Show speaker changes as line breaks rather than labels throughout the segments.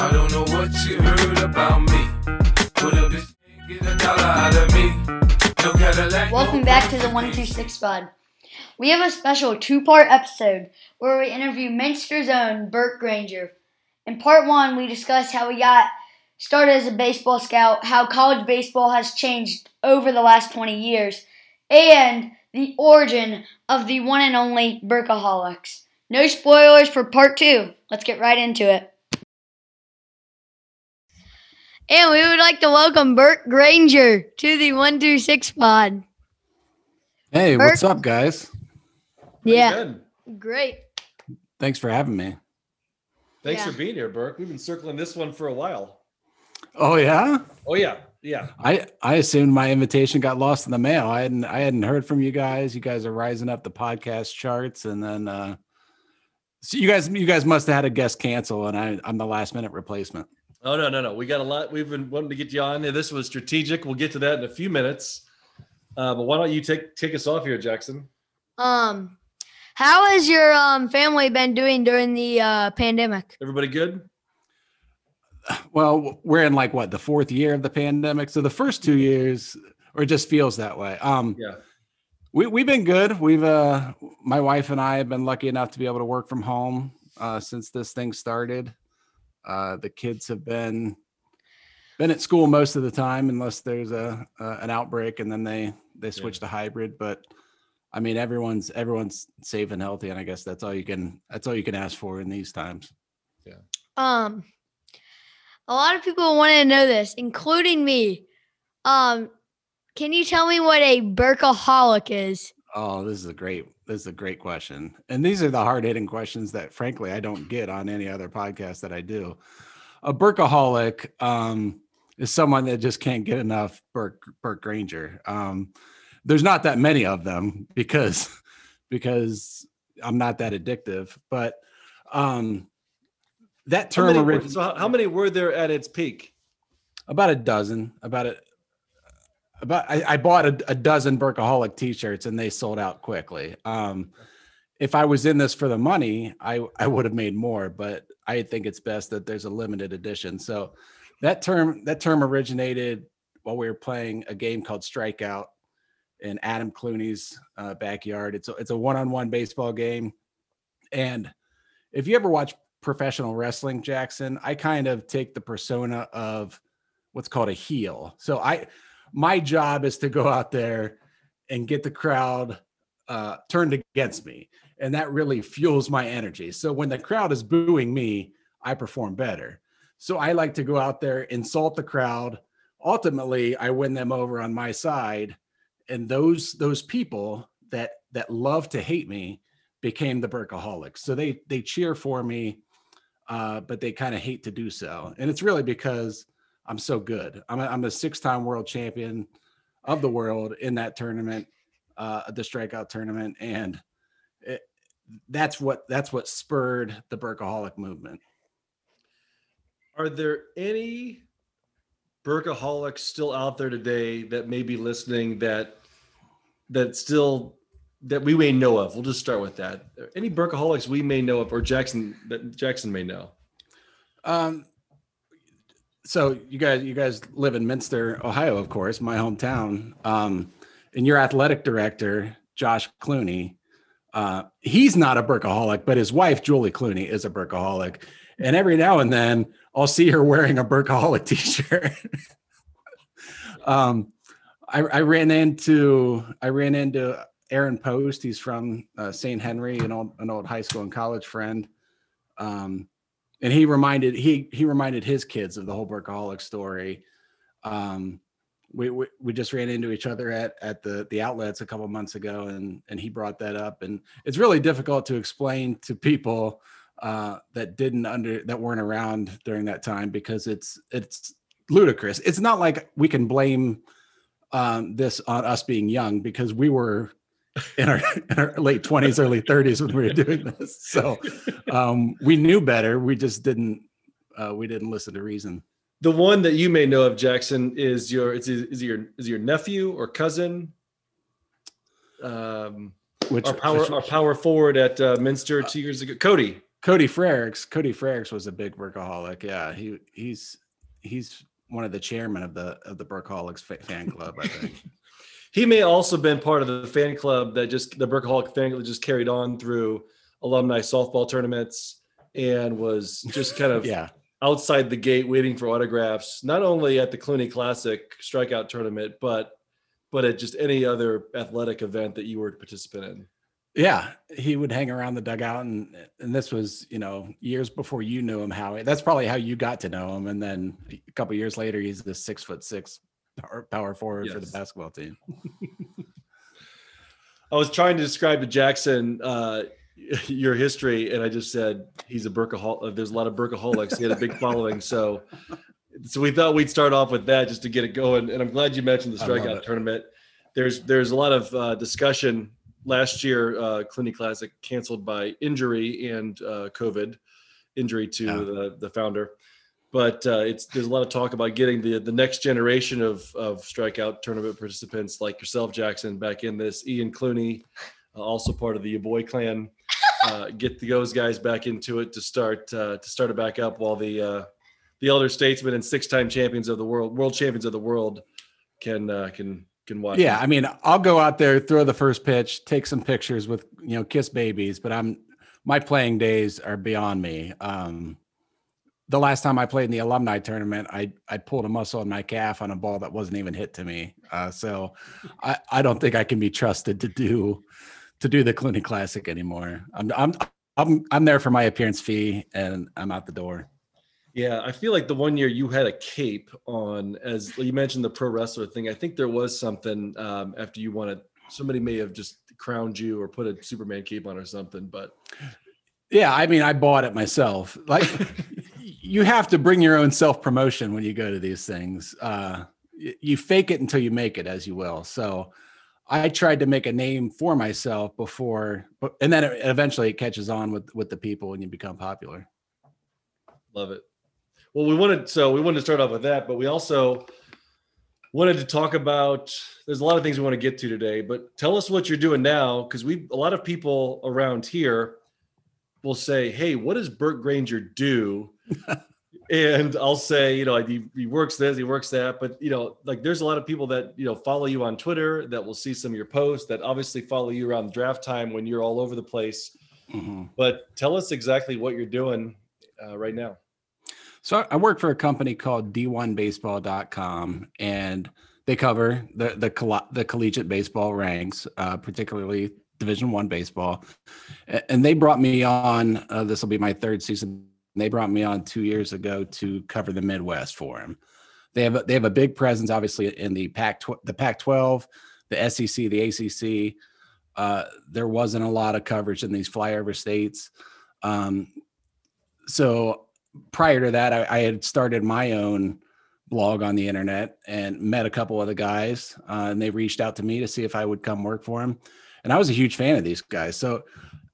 I don't know what you heard about me. Put a bitch get a dollar out of me. No Cadillac.
Welcome back to the 126 Spot. We have a special two part episode where we interview Minster's own Burke Granger. In part one, we discuss how he got started as a baseball scout, how college baseball has changed over the last 20 years, and the origin of the one and only Burkaholics. No spoilers for part two. Let's get right into it. And we would like to welcome Burke Granger to the 126 pod.
Hey,
Burke?
what's up, guys?
Yeah, great.
Thanks for having me.
Thanks
Yeah.
for being here, Burke. We've been circling this one for a while.
Oh yeah,
Oh yeah, yeah.
I I assumed my invitation got lost in the mail. I hadn't I hadn't heard from you guys. You guys are rising up the podcast charts, and then uh so you guys you guys must have had a guest cancel, and I I'm the last minute replacement.
Oh no, no, no. We got a lot. We've been wanting to get you on there. This was strategic. We'll get to that in a few minutes. Uh, but why don't you take take us off here, Jackson?
Um, how has your um family been doing during the uh, pandemic?
Everybody good?
Well, we're in like what the fourth year of the pandemic, so the first two years, or it just feels that way. Um,
Yeah.
we we've been good. We've uh, my wife and I have been lucky enough to be able to work from home uh, since this thing started. Uh, the kids have been been at school most of the time, unless there's a uh, an outbreak, and then they they switch to hybrid. But I mean, everyone's everyone's safe and healthy, and I guess that's all you can that's all you can ask for in these times. Yeah.
Um, a lot of people want to know this, including me. Um, can you tell me what a Burkaholic is?
Oh, this is a great this is a great question. And these are the hard hitting questions that frankly I don't get on any other podcast that I do. A Burkaholic um, is someone that just can't get enough Burke Burke Granger. Um, there's not that many of them because because I'm not that addictive. But um, that
How
term
many, were,
origin-
so how, how many were there at its peak?
about a dozen about a about i, I bought a, a dozen burkaholic t-shirts and they sold out quickly. Um if i was in this for the money i i would have made more but i think it's best that there's a limited edition. So that term that term originated while we were playing a game called strikeout in adam clooney's uh, backyard. It's a, it's a one-on-one baseball game. And if you ever watch professional wrestling jackson i kind of take the persona of what's called a heel. So I my job is to go out there and get the crowd uh, turned against me, and that really fuels my energy. So when the crowd is booing me, I perform better. So I like to go out there, insult the crowd. Ultimately, I win them over on my side, and those those people that that love to hate me became the Burkaholics. So they they cheer for me, uh, but they kind of hate to do so, and it's really because I'm so good. I'm a, I'm a six-time world champion of the world in that tournament, uh, the strikeout tournament, and it, that's what that's what spurred the Burkaholic movement.
Are there any Burkaholics still out there today that may be listening that that still that we may know of? We'll just start with that. Any Burkaholics we may know of, or Jackson that Jackson may know.
Um, so you guys you guys live in Minster, Ohio, of course, my hometown. Um, and your athletic director, Josh Clooney, uh, he's not a Burkaholic, but his wife, Julie Clooney, is a Burkaholic. And every now and then I'll see her wearing a Burkaholic t-shirt. um, I, I ran into I ran into Aaron Post. He's from uh, St. Henry, an old an old high school and college friend. Um, and he reminded he he reminded his kids of the whole Burkaholic story. Um, we, we we just ran into each other at at the the outlets a couple months ago, and and he brought that up, and it's really difficult to explain to people uh, that didn't under that weren't around during that time because it's it's ludicrous. It's not like we can blame um, this on us being young because we were in our, in our late 20s early 30s when we were doing this so um, we knew better we just didn't uh, we didn't listen to reason
The one that you may know of, Jackson, is your is, is your is your nephew or cousin? Um,
which
our power our power forward at uh, Minster two years ago, Cody.
Cody Frericks. Cody Frericks was a big Burkaholic. Yeah, he he's he's one of the chairman of the of the Burkaholics fa- fan club. I think.
He may also have been part of the fan club that just the Burkaholic fan club just carried on through alumni softball tournaments and was just kind of
yeah,
outside the gate waiting for autographs, not only at the Clooney Classic strikeout tournament, but but at just any other athletic event that you were to participate in.
yeah. He would hang around the dugout, and and this was you know years before you knew him. Howie, that's probably how you got to know him. And then a couple years later, he's this six foot six power, power forward for the basketball team.
I was trying to describe to Jackson uh, your history, and I just said he's a Burkaholic. There's a lot of Burkaholics. He had a big following, so so we thought we'd start off with that just to get it going. And I'm glad you mentioned the strikeout tournament. There's there's a lot of uh, discussion. Last year, uh, Clooney Classic canceled by injury and uh, COVID injury to the the founder. But uh, it's there's a lot of talk about getting the the next generation of of strikeout tournament participants like yourself, Jackson, back in this. Ian Clooney, uh, also part of the Boy Clan, uh, get those guys back into it to start uh, to start it back up while the uh, the elder statesmen and six time champions of the world, world champions of the world, can uh, can can watch.
Yeah. I mean, I'll go out there, throw the first pitch, take some pictures with you know, kiss babies, but I'm my playing days are beyond me. Um the last time I played in the alumni tournament, I I pulled a muscle in my calf on a ball that wasn't even hit to me. Uh, so I, I don't think I can be trusted to do to do the Clooney Classic anymore. I'm I'm I'm I'm there for my appearance fee and I'm out the door.
Yeah, I feel like the one year you had a cape on, as you mentioned the pro wrestler thing. I think there was something um, after you won it. Somebody may have just crowned you or put a Superman cape on or something. But
Yeah, I mean, I bought it myself. Like, you have to bring your own self promotion when you go to these things. Uh, you fake it until you make it, as you will. So, I tried to make a name for myself before, and then it, eventually it catches on with with the people and you become popular.
love it. Well, we wanted so we wanted to start off with that, but we also wanted to talk about. There's a lot of things we want to get to today, but tell us what you're doing now, because we a lot of people around here will say, "Hey, what does Burke Granger do?" and I'll say, you know, he, he works this, he works that, but you know, like there's a lot of people that you know follow you on Twitter that will see some of your posts that obviously follow you around draft time when you're all over the place.
Mhm.
But tell us exactly what you're doing uh, right now.
So I work for a company called D1Baseball.com, and they cover the the coll- the collegiate baseball ranks, uh, particularly Division One baseball. And they brought me on. Uh, this will be my third season. They brought me on two years ago to cover the Midwest for them. They have a, they have a big presence, obviously, in the Pac the Pac-12, the SEC, the ACC. Uh, there wasn't a lot of coverage in these flyover states. Um, so prior to that, I, I had started my own blog on the internet and met a couple of the guys, uh, and they reached out to me to see if I would come work for them. And I was a huge fan of these guys. So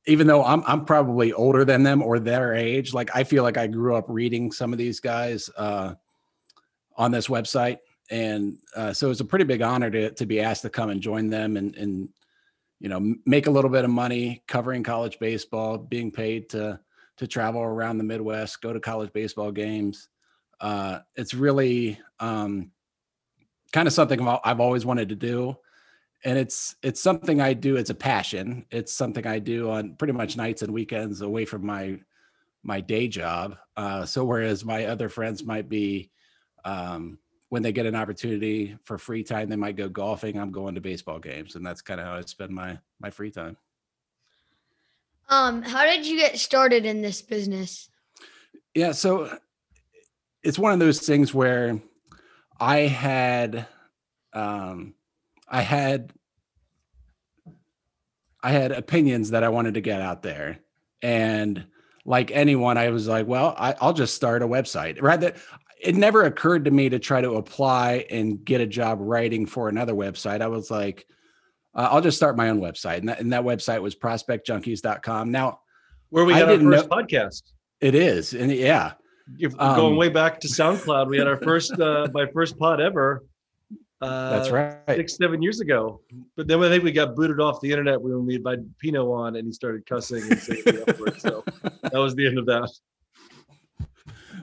even though I'm I'm probably older than them or their age, like I feel like I grew up reading some of these guys uh, on this website, and uh, so it's a pretty big honor to to be asked to come and join them and and you know make a little bit of money covering college baseball, being paid to to travel around the Midwest, go to college baseball games. Uh, it's really um, kind of something I've I've always wanted to do, and it's it's something I do. It's a passion. It's something I do on pretty much nights and weekends away from my my day job. Uh, so whereas my other friends might be um, when they get an opportunity for free time, they might go golfing. I'm going to baseball games, and that's kind of how I spend my my free time.
Um, how did you get started in this business?
Yeah, so it's one of those things where I had um I had I had opinions that I wanted to get out there. And like anyone, I was like, well, I, I'll just start a website. Rather, it never occurred to me to try to apply and get a job writing for another website. I was like, uh, I'll just start my own website. And that, and that website was prospectjunkies.com. Now
Where we had our first
know-
podcast.
it is. And yeah,
If
Um,
going way back to SoundCloud, we had our first uh, my first pod ever Uh,
That's right.
Six, seven years ago. But then I think we got booted off the internet when we invited Pino on and he started cussing and saying the F word. So that was the end of that.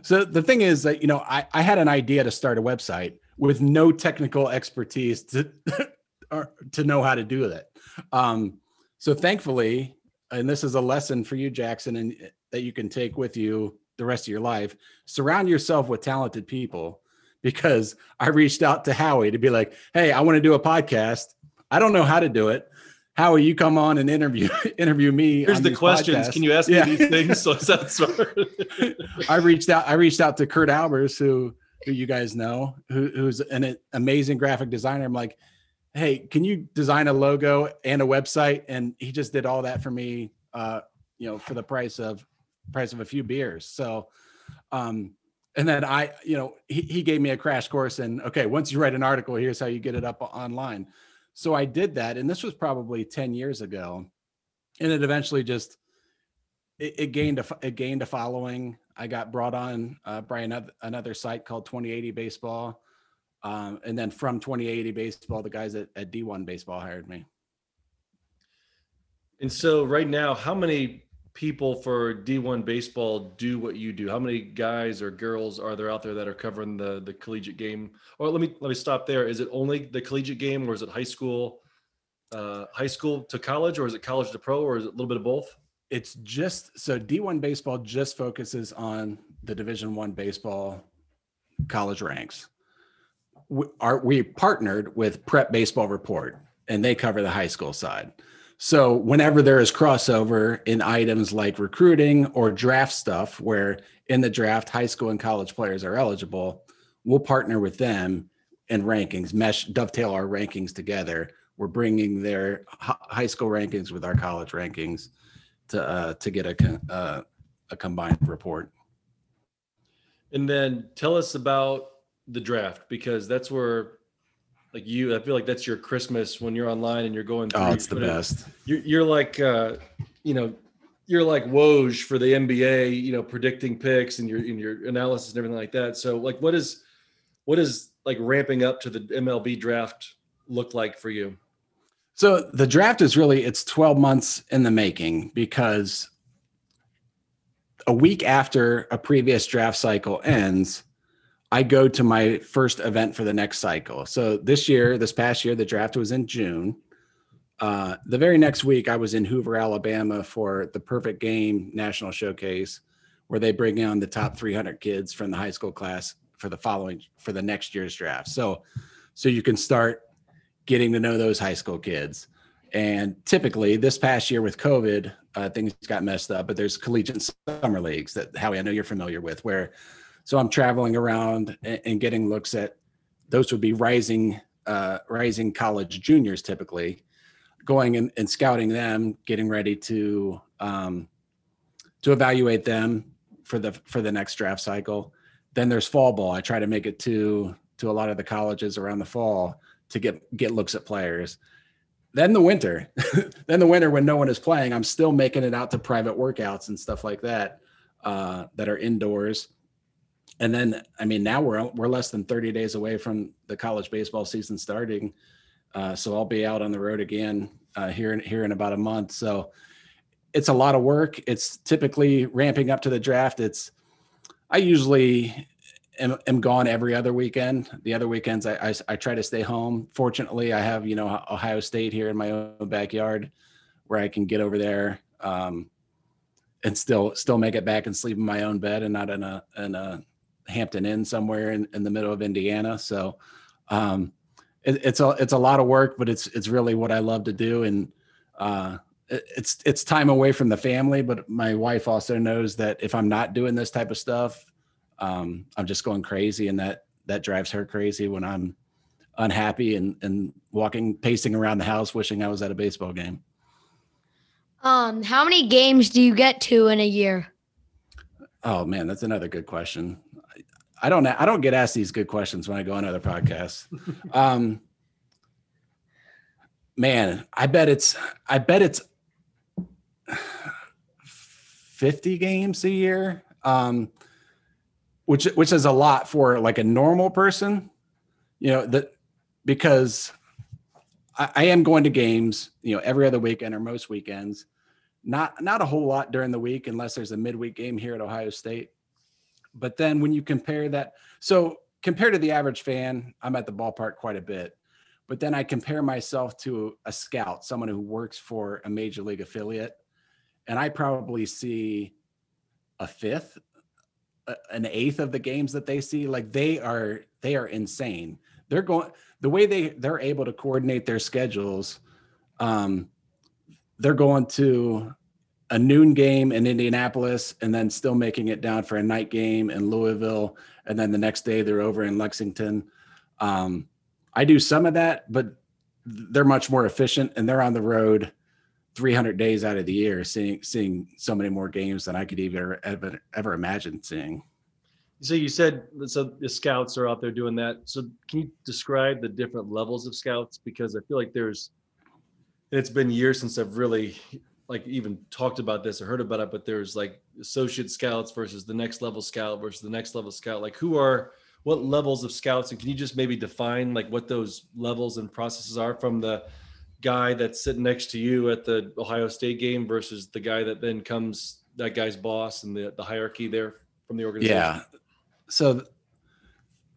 So the thing is that you know I, I had an idea to start a website with no technical expertise to or to know how to do that. Um, so thankfully, and this is a lesson for you, Jackson, and that you can take with you the rest of your life. Surround yourself with talented people because I reached out to Howie to be like, hey, I want to do a podcast. I don't know how to do it. Howie, you come on and interview interview me.
Here's the questions.
podcasts.
Can you ask
Yeah.
me these things? So that's
I reached out. I reached out to Kurt Albers, who who you guys know, who, who's an amazing graphic designer. I'm like, hey, can you design a logo and a website? And he just did all that for me, uh, you know, for the price of price of a few beers. So, um, and then I, you know, he, he gave me a crash course and okay, once you write an article, here's how you get it up online. So I did that, and this was probably 10 years ago. And it eventually just it, it gained a it gained a following. I got brought on uh, by another another site called 2080 Baseball, um, and then from 2080 Baseball, the guys at, at D1 Baseball hired me.
And so right now, how many people for D1 baseball do what you do? How many guys or girls are there out there that are covering the the collegiate game? Or let me let me stop there. Is it only the collegiate game or is it high school uh high school to college or is it college to pro or is it a little bit of both?
It's just so D1 Baseball just focuses on the Division One baseball college ranks. We are we partnered with Prep Baseball Report, and they cover the high school side. So whenever there is crossover in items like recruiting or draft stuff, where in the draft high school and college players are eligible, we'll partner with them and rankings, mesh dovetail our rankings together. We're bringing their high school rankings with our college rankings to uh, to get a uh, a combined report.
And then tell us about the draft because that's where like you I feel like that's your Christmas when you're online and you're going through
Oh, it's the best.
you're, you're like uh you know you're like Woj for the NBA, you know, predicting picks and your in your analysis and everything like that. So like what is what is like ramping up to the MLB draft look like for you?
So the draft is really it's 12 months in the making because a week after a previous draft cycle ends, I go to my first event for the next cycle. So this year, this past year, the draft was in June. Uh, the very next week, I was in Hoover, Alabama for the Perfect Game National Showcase, where they bring on the top 300 kids from the high school class for the following for the next year's draft. So, so you can start getting to know those high school kids. And typically, this past year with COVID, uh, things got messed up. But there's collegiate summer leagues that Howie, I know you're familiar with, where so I'm traveling around and, and getting looks at those would be rising, uh, rising college juniors typically, going and, and scouting them, getting ready to um, to evaluate them for the for the next draft cycle. Then there's fall ball. I try to make it to to a lot of the colleges around the fall to get get looks at players. Then the winter, then the winter when no one is playing, I'm still making it out to private workouts and stuff like that uh, that are indoors. And then, I mean, now we're we're less than 30 days away from the college baseball season starting, uh, so I'll be out on the road again uh, here in here in about a month. So it's a lot of work. It's typically ramping up to the draft. It's I usually am, am gone every other weekend. The other weekends, I, I, I try to stay home. Fortunately, I have you know Ohio State here in my own backyard, where I can get over there um, and still still make it back and sleep in my own bed and not in a in a Hampton Inn somewhere in, in the middle of Indiana. So um, it, it's a it's a lot of work, but it's it's really what I love to do and. Uh, it- it's it's time away from the family but my wife also knows that if i'm not doing this type of stuff um, i'm just going crazy and that that drives her crazy when i'm unhappy and and walking pacing around the house wishing i was at a baseball game
Um, how many games do you get to in a year?
oh man that's another good question i don't i don't get asked these good questions when i go on other podcasts um man i bet it's i bet it's 50 games a year um which which is a lot for like a normal person you know that because I, I am going to games, you know, every other weekend or most weekends. Not not a whole lot during the week unless there's a midweek game here at Ohio State. But then when you compare that, so compared to the average fan, I'm at the ballpark quite a bit. But then I compare myself to a scout, someone who works for a major league affiliate, and I probably see a fifth, an eighth of the games that they see. Like they are, they are insane. They're going the way they they're able to coordinate their schedules. Um, they're going to a noon game in Indianapolis and then still making it down for a night game in Louisville. And then the next day they're over in Lexington. Um, I do some of that, but they're much more efficient and they're on the road 300 days out of the year, seeing, seeing so many more games than I could even ever, ever imagine seeing.
So you said so the scouts are out there doing that. So can you describe the different levels of scouts? Because I feel like there's it's been years since I've really like even talked about this or heard about it, but there's like associate scouts versus the next level scout versus the next level scout. Like who are what levels of scouts and can you just maybe define like what those levels and processes are from the guy that's sitting next to you at the Ohio State game versus the guy that then comes that guy's boss and the, the hierarchy there from the organization?
Yeah. So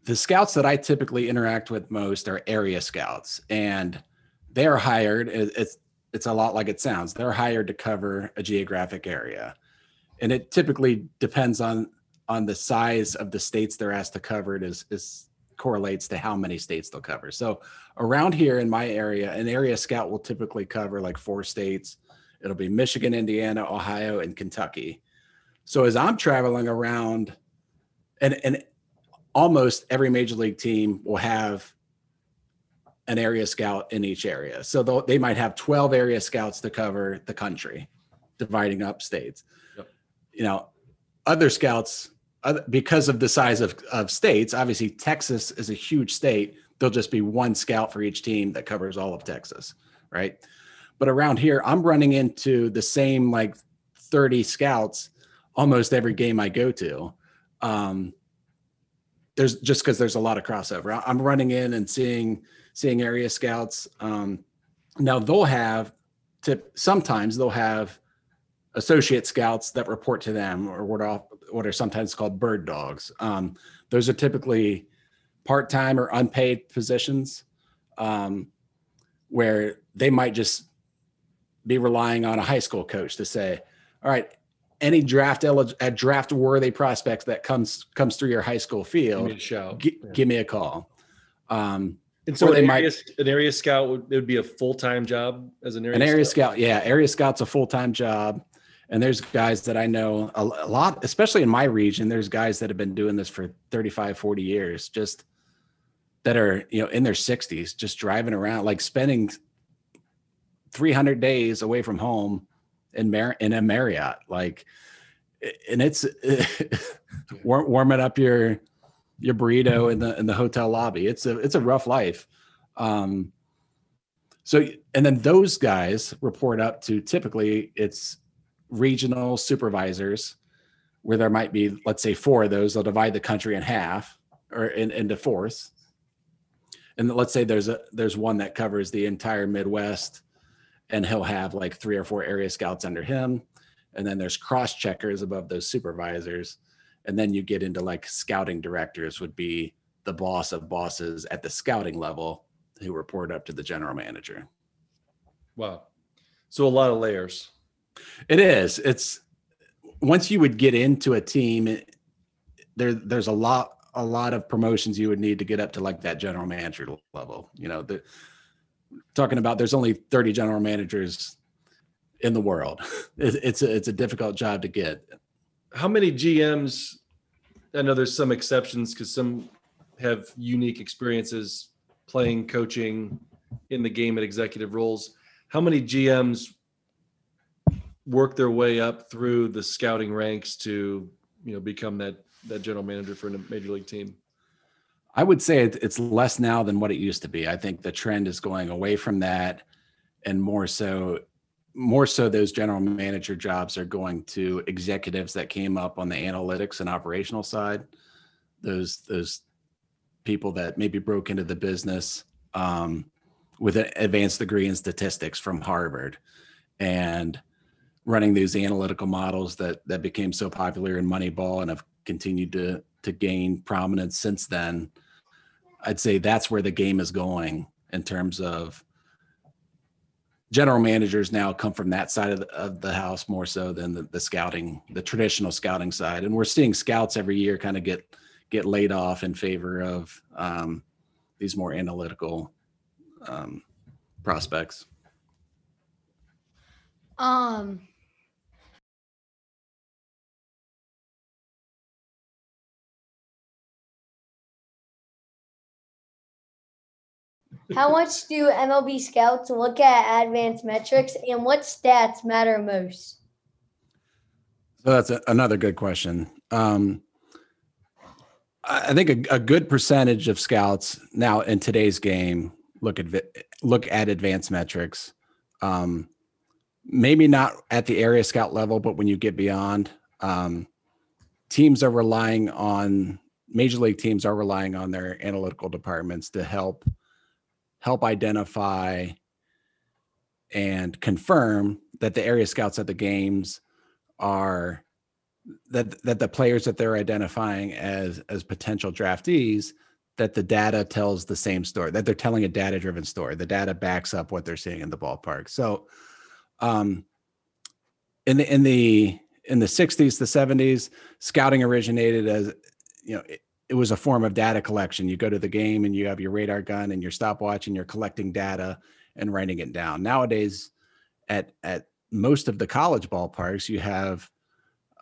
the scouts that I typically interact with most are area scouts, and they're hired. It's it's a lot like it sounds. They're hired to cover a geographic area, and it typically depends on on the size of the states they're asked to cover. It is is correlates to how many states they'll cover. So around here in my area, an area scout will typically cover like four states. It'll be Michigan, Indiana, Ohio, and Kentucky. So as I'm traveling around and and almost every major league team will have an area scout in each area. So they'll, might have 12 area scouts to cover the country, dividing up states.
Yep.
You know, other scouts, other, because of the size of, of states, obviously Texas is a huge state. There'll just be one scout for each team that covers all of Texas, right? But around here, I'm running into the same like 30 scouts almost every game I go to. Um, there's just because there's a lot of crossover. I'm running in and seeing seeing area scouts. Um, now they'll have tip sometimes they'll have associate scouts that report to them or what are what are sometimes called bird dogs. Um, those are typically part-time or unpaid positions um, where they might just be relying on a high school coach to say, all right, any draft elig- uh, draft worthy prospects that comes comes through your high school
Give
field,
me a shout. Yeah.
give me a call. Um,
And so an
they might-
area, an area scout would it would be a full time job as an area
an area scout, yeah, area scout's a full time job, and there's guys that I know a, a lot, especially in my region. There's guys that have been doing this for 35, 40 years, just that are you know in their 60s, just driving around, like spending 300 days away from home in Mar- in a Marriott, like, and it's warm, warming up your your burrito in the in the hotel lobby. It's a it's a rough life. Um, so and then those guys report up to typically it's regional supervisors where there might be let's say four of those. They'll divide the country in half or in, into fourths. And let's say there's a there's one that covers the entire Midwest, and he'll have like three or four area scouts under him, and then there's cross checkers above those supervisors, and then you get into like scouting directors would be the boss of bosses at the scouting level who report up to the general manager.
Wow. So a lot of layers.
It is. It's once you would get into a team, it, there there's a lot a lot of promotions you would need to get up to like that general manager level. You know, the talking about there's only 30 general managers in the world. It's a it's a difficult job to get.
How many GMs? I know there's some exceptions because some have unique experiences playing, coaching in the game at executive roles. How many GMs work their way up through the scouting ranks to, you know, become that that general manager for a major league team?
I would say it's less now than what it used to be. I think the trend is going away from that, and more so, more so those general manager jobs are going to executives that came up on the analytics and operational side. Those those people that maybe broke into the business um, with an advanced degree in statistics from Harvard, and running these analytical models that that became so popular in Moneyball and have continued to to gain prominence since then. I'd say that's where the game is going in terms of general managers now come from that side of the, of the house more so than the, the scouting, the traditional scouting side. And we're seeing scouts every year kind of get get laid off in favor of um, these more analytical um, prospects.
Um, How much do MLB scouts look at advanced metrics and what stats matter most?
So that's a, another good question. Um, I think a, a good percentage of scouts now in today's game look at look at advanced metrics. Um, maybe not at the area scout level, but when you get beyond, um, teams are relying on major league teams are relying on their analytical departments to help help identify and confirm that the area scouts at the games are that that the players that they're identifying as as potential draftees that the data tells the same story that they're telling a data driven story. The data backs up what they're seeing in the ballpark. So um in the in the in the 60s the 70s scouting originated as you know it, it was a form of data collection. You go to the game and you have your radar gun and your stopwatch and you're collecting data and writing it down. Nowadays, at at most of the college ballparks, you have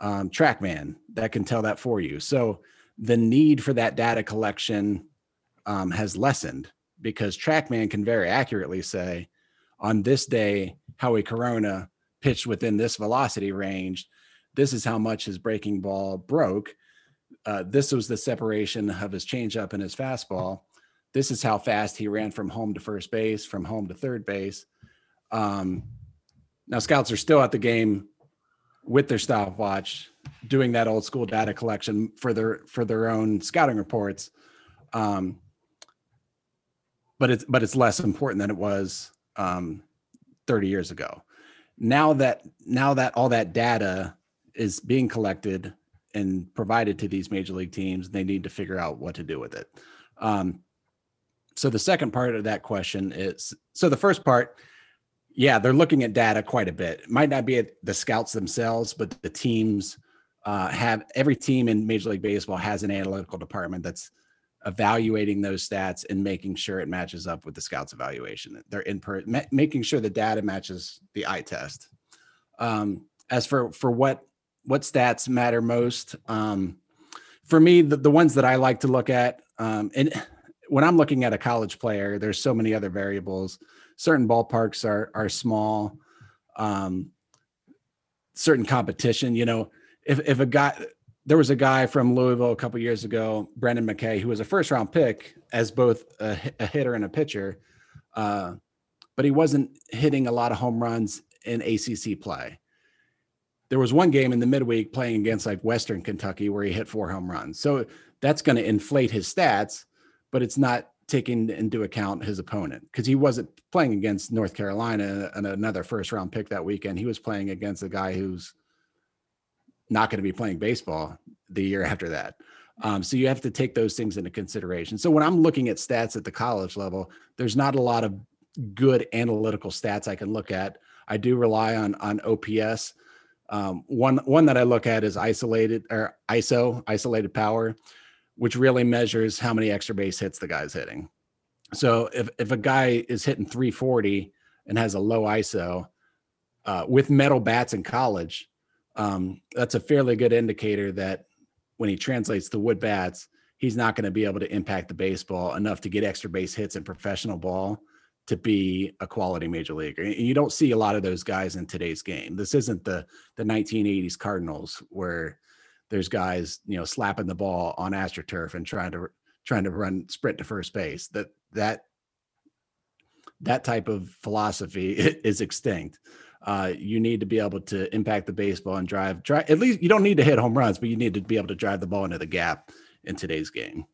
um, TrackMan that can tell that for you. So the need for that data collection um, has lessened because TrackMan can very accurately say, on this day, Howie Corona pitched within this velocity range. This is how much his breaking ball broke uh, this was the separation of his changeup and his fastball. This is how fast he ran from home to first base, from home to third base. Um, now, scouts are still at the game with their stopwatch, doing that old school data collection for their for their own scouting reports. Um, but it's but it's less important than it was um, 30 years ago. Now that now that all that data is being collected and provided to these major league teams. They need to figure out what to do with it. Um, so the second part of that question is so the first part, yeah, they're looking at data quite a bit. It might not be the scouts themselves, but the teams uh, have every team in Major League Baseball has an analytical department that's evaluating those stats and making sure it matches up with the scouts evaluation. They're in per, ma- making sure the data matches the eye test. Um, as for for what what stats matter most? Um, for me, the, the ones that I like to look at, um, and when I'm looking at a college player, there's so many other variables. Certain ballparks are are small. Um, certain competition, you know, if if a guy there was a guy from Louisville a couple years ago, Brendan McKay, who was a first round pick as both a, a hitter and a pitcher, uh, but he wasn't hitting a lot of home runs in ACC play there was one game in the midweek playing against like Western Kentucky where he hit four home runs. So that's going to inflate his stats, but it's not taking into account his opponent because he wasn't playing against North Carolina and another first round pick that weekend. He was playing against a guy who's not going to be playing baseball the year after that. Um, so you have to take those things into consideration. So when I'm looking at stats at the college level, there's not a lot of good analytical stats I can look at. I do rely on on OPS um, one one that I look at is isolated or ISO, isolated power, which really measures how many extra base hits the guy's hitting. So if if a guy is hitting 340 and has a low ISO uh, with metal bats in college, um, that's a fairly good indicator that when he translates to wood bats, he's not going to be able to impact the baseball enough to get extra base hits in professional ball to be a quality major leaguer. And you don't see a lot of those guys in today's game. This isn't the the 1980s Cardinals where there's guys, you know, slapping the ball on AstroTurf and trying to trying to run sprint to first base. That that that type of philosophy is extinct. Uh, you need to be able to impact the baseball and drive drive at least you don't need to hit home runs, but you need to be able to drive the ball into the gap in today's game.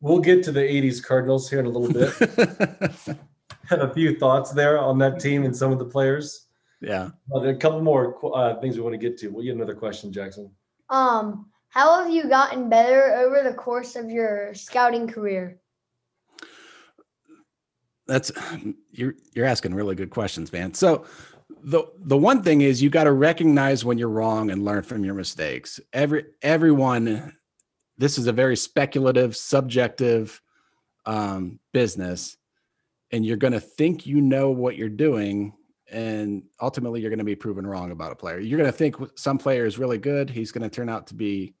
We'll get to the 80s Cardinals here in a little bit. Have a few thoughts there on that team and some of the players.
yeah.
But a couple more uh, things we want to get to. We'll get another question, Jackson.
Um, how have you gotten better over the course of your scouting career?
That's you're you're asking really good questions, man. So the the one thing is you got to recognize when you're wrong and learn from your mistakes. Every everyone this is a very speculative, subjective um, business, and you're going to think you know what you're doing, and ultimately you're going to be proven wrong about a player. You're going to think some player is really good, he's going to turn out to be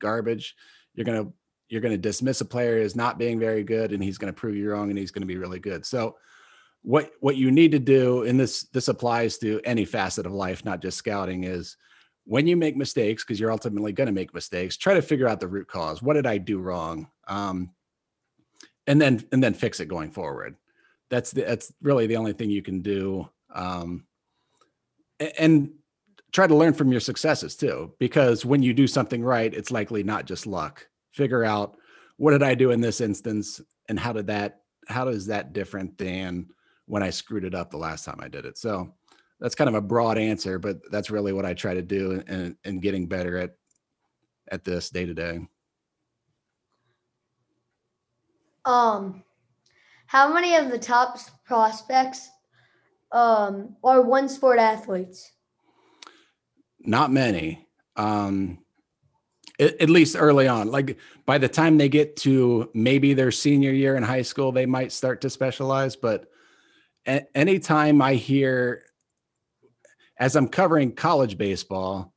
garbage. You're going to you're going to dismiss a player as not being very good, and he's going to prove you wrong, and he's going to be really good. So what what you need to do and this this applies to any facet of life not just scouting is when you make mistakes because you're ultimately going to make mistakes try to figure out the root cause what did i do wrong um, and then and then fix it going forward that's the, that's really the only thing you can do um, and try to learn from your successes too because when you do something right it's likely not just luck figure out what did i do in this instance and how did that how is that different than when I screwed it up the last time I did it. So that's kind of a broad answer, but that's really what I try to do and and getting better at at this day to day.
Um, how many of the top prospects um, are one sport athletes?
Not many. Um at, at least early on. Like by the time they get to maybe their senior year in high school, they might start to specialize. But a- anytime I hear, as I'm covering college baseball,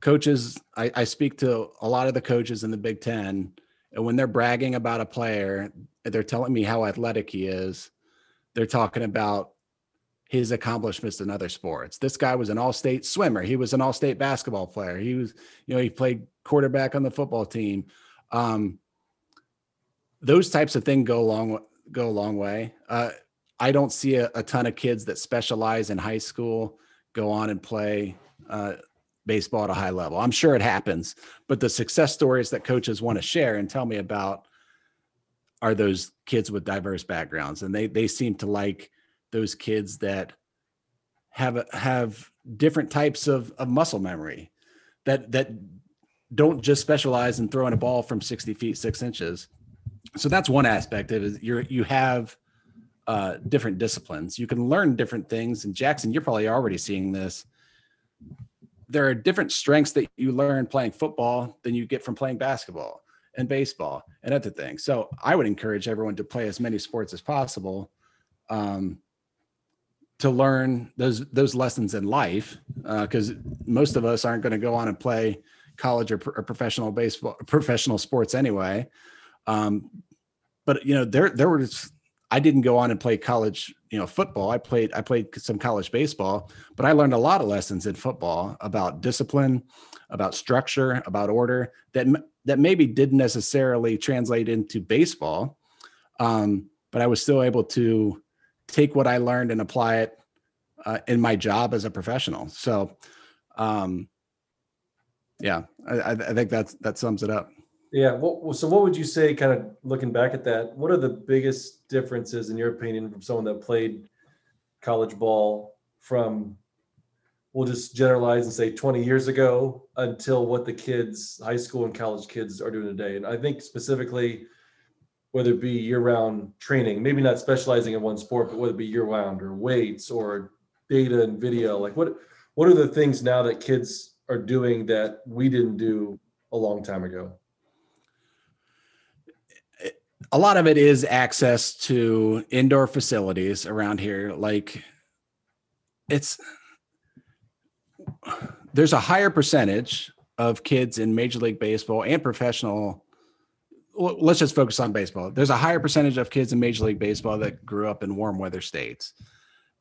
coaches, I, I speak to a lot of the coaches in the Big Ten, and when they're bragging about a player, they're telling me how athletic he is. They're talking about his accomplishments in other sports. This guy was an all-state swimmer. He was an all-state basketball player. He was, you know, he played quarterback on the football team. Um, those types of things go a long go a long way. Uh, I don't see a, a ton of kids that specialize in high school go on and play uh, baseball at a high level. I'm sure it happens, but the success stories that coaches want to share and tell me about are those kids with diverse backgrounds, and they they seem to like those kids that have a, have different types of, of muscle memory that that don't just specialize in throwing a ball from 60 feet six inches. So that's one aspect of it you're you have uh, different disciplines. You can learn different things and jackson you're probably already seeing this. There are different strengths that you learn playing football than you get from playing basketball and baseball and other things. So i would encourage everyone to play as many sports as possible um, to learn those those lessons in life because most of us aren't going to go on and play college or, or professional baseball professional sports anyway. Um, but you know there there was i didn't go on and play college you know football. I played i played some college baseball but i learned a lot of lessons in football about discipline about structure about order that that maybe didn't necessarily translate into baseball um, but i was still able to take what I learned and apply it uh, in my job as a professional. So, um, yeah, I, I think that's that sums it up.
Yeah. What, so, what would you say, kind of looking back at that? What are the biggest differences, in your opinion, from someone that played college ball from, we'll just generalize and say 20 years ago until what the kids, high school and college kids, are doing today? And I think specifically, whether it be year-round training, maybe not specializing in one sport, but whether it be year-round or weights or data and video, like what what are the things now that kids are doing that we didn't do a long time ago?
A lot of it is access to indoor facilities around here. Like it's there's a higher percentage of kids in Major League Baseball and professional. Let's just focus on baseball. There's a higher percentage of kids in Major League Baseball that grew up in warm weather states.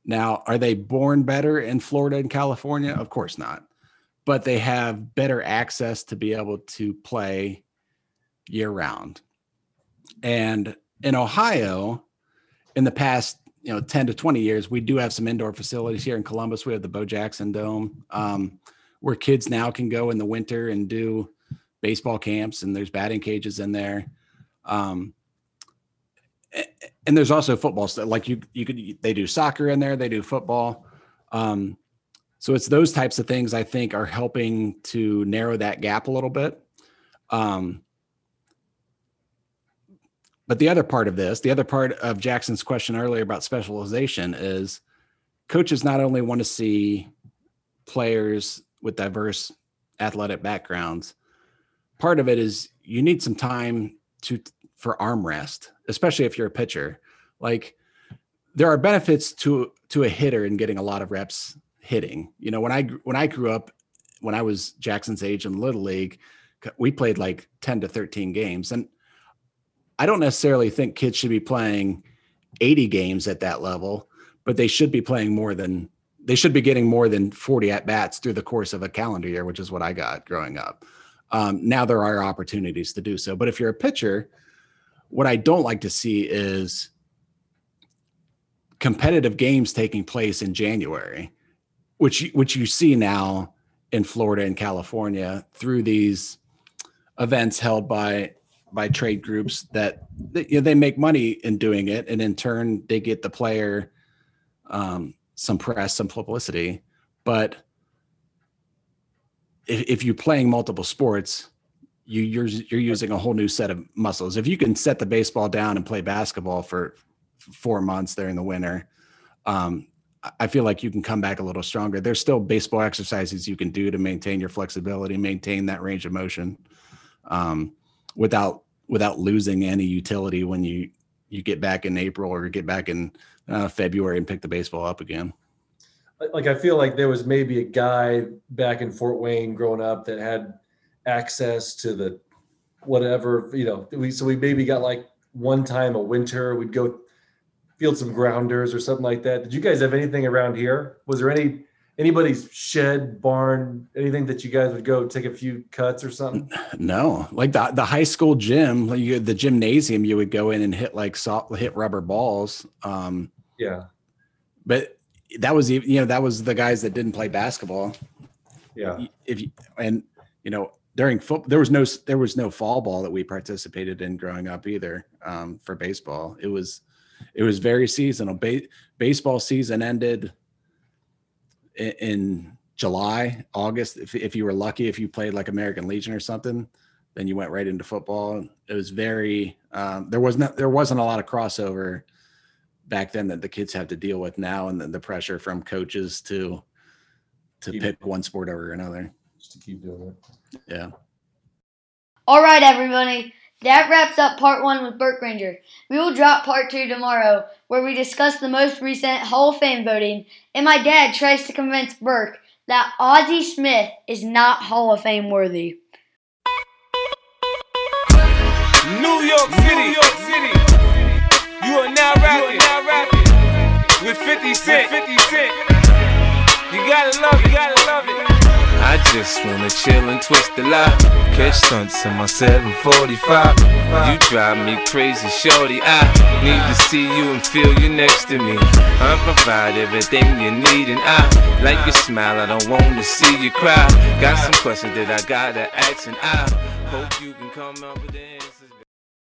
Now, are they born better in Florida and California? Of course not. But they have better access to be able to play year round. And in Ohio, in the past, you know, 10 to 20 years, we do have some indoor facilities here in Columbus. We have the Bo Jackson Dome, um, where kids now can go in the winter and do baseball camps, and there's batting cages in there. Um, and there's also football like you you could they do soccer in there, they do football. Um, so it's those types of things I think are helping to narrow that gap a little bit. Um, but the other part of this, the other part of Jackson's question earlier about specialization is coaches not only want to see players with diverse athletic backgrounds, part of it is you need some time to for arm rest, especially if you're a pitcher. Like there are benefits to to a hitter in getting a lot of reps hitting. You know, when I when I grew up, when I was Jackson's age in little league, we played like 10 to 13 games and I don't necessarily think kids should be playing 80 games at that level, but they should be playing more than they should be getting more than 40 at bats through the course of a calendar year, which is what I got growing up. Um, now there are opportunities to do so. But if you're a pitcher, what I don't like to see is competitive games taking place in January, which which you see now in Florida and California through these events held by by trade groups that that, you know, they make money in doing it, and in turn they get the player um, some press, some publicity. But if, if you're playing multiple sports, you you're you're using a whole new set of muscles. If you can set the baseball down and play basketball for four months during the winter, um, I- I feel like you can come back a little stronger. There's still baseball exercises you can do to maintain your flexibility, maintain that range of motion, um, without without losing any utility when you you get back in April or get back in uh, February and pick the baseball up again.
Like- I feel like there was maybe a guy back in Fort Wayne growing up that had access to the whatever you know. We so we maybe got like one time a winter we'd go field some grounders or something like that. Did you guys have anything around here? Was there any anybody's shed barn anything that you guys would go take a few cuts or something?
No, like the the high school gym, like you, the gymnasium, you would go in and hit like soft, hit rubber balls. Um,
Yeah,
but that was you know that was the guys that didn't play basketball.
yeah.
If you and you know during foot there was no there was no fall ball that we participated in growing up either um, for baseball. It was it was very seasonal. Ba- baseball season ended in, in July, August. If if you were lucky, if you played like American Legion or something, then you went right into football. It was very um, there was not there wasn't a lot of crossover back then that the kids have to deal with now, and the, the pressure from coaches to to
Keep-
pick one sport over another.
Just to keep doing it.
Yeah.
All right, everybody. That wraps up part one with Burke Granger. We will drop part two tomorrow, where we discuss the most recent Hall of Fame voting, and my dad tries to convince Burke that Ozzie Smith is not Hall of Fame worthy.
New York City, New York City. You are now rapping, now rapping with 50 Cent. 50 Cent. You gotta love it, you gotta love it. I just wanna chill and twist the lie. Catch stunts in my 745. You drive me crazy, shorty. I need to see you and feel you next to me. I provide everything you need, and I like your smile. I don't wanna see you cry. Got some questions that I gotta ask, and I hope you can come up with the answers.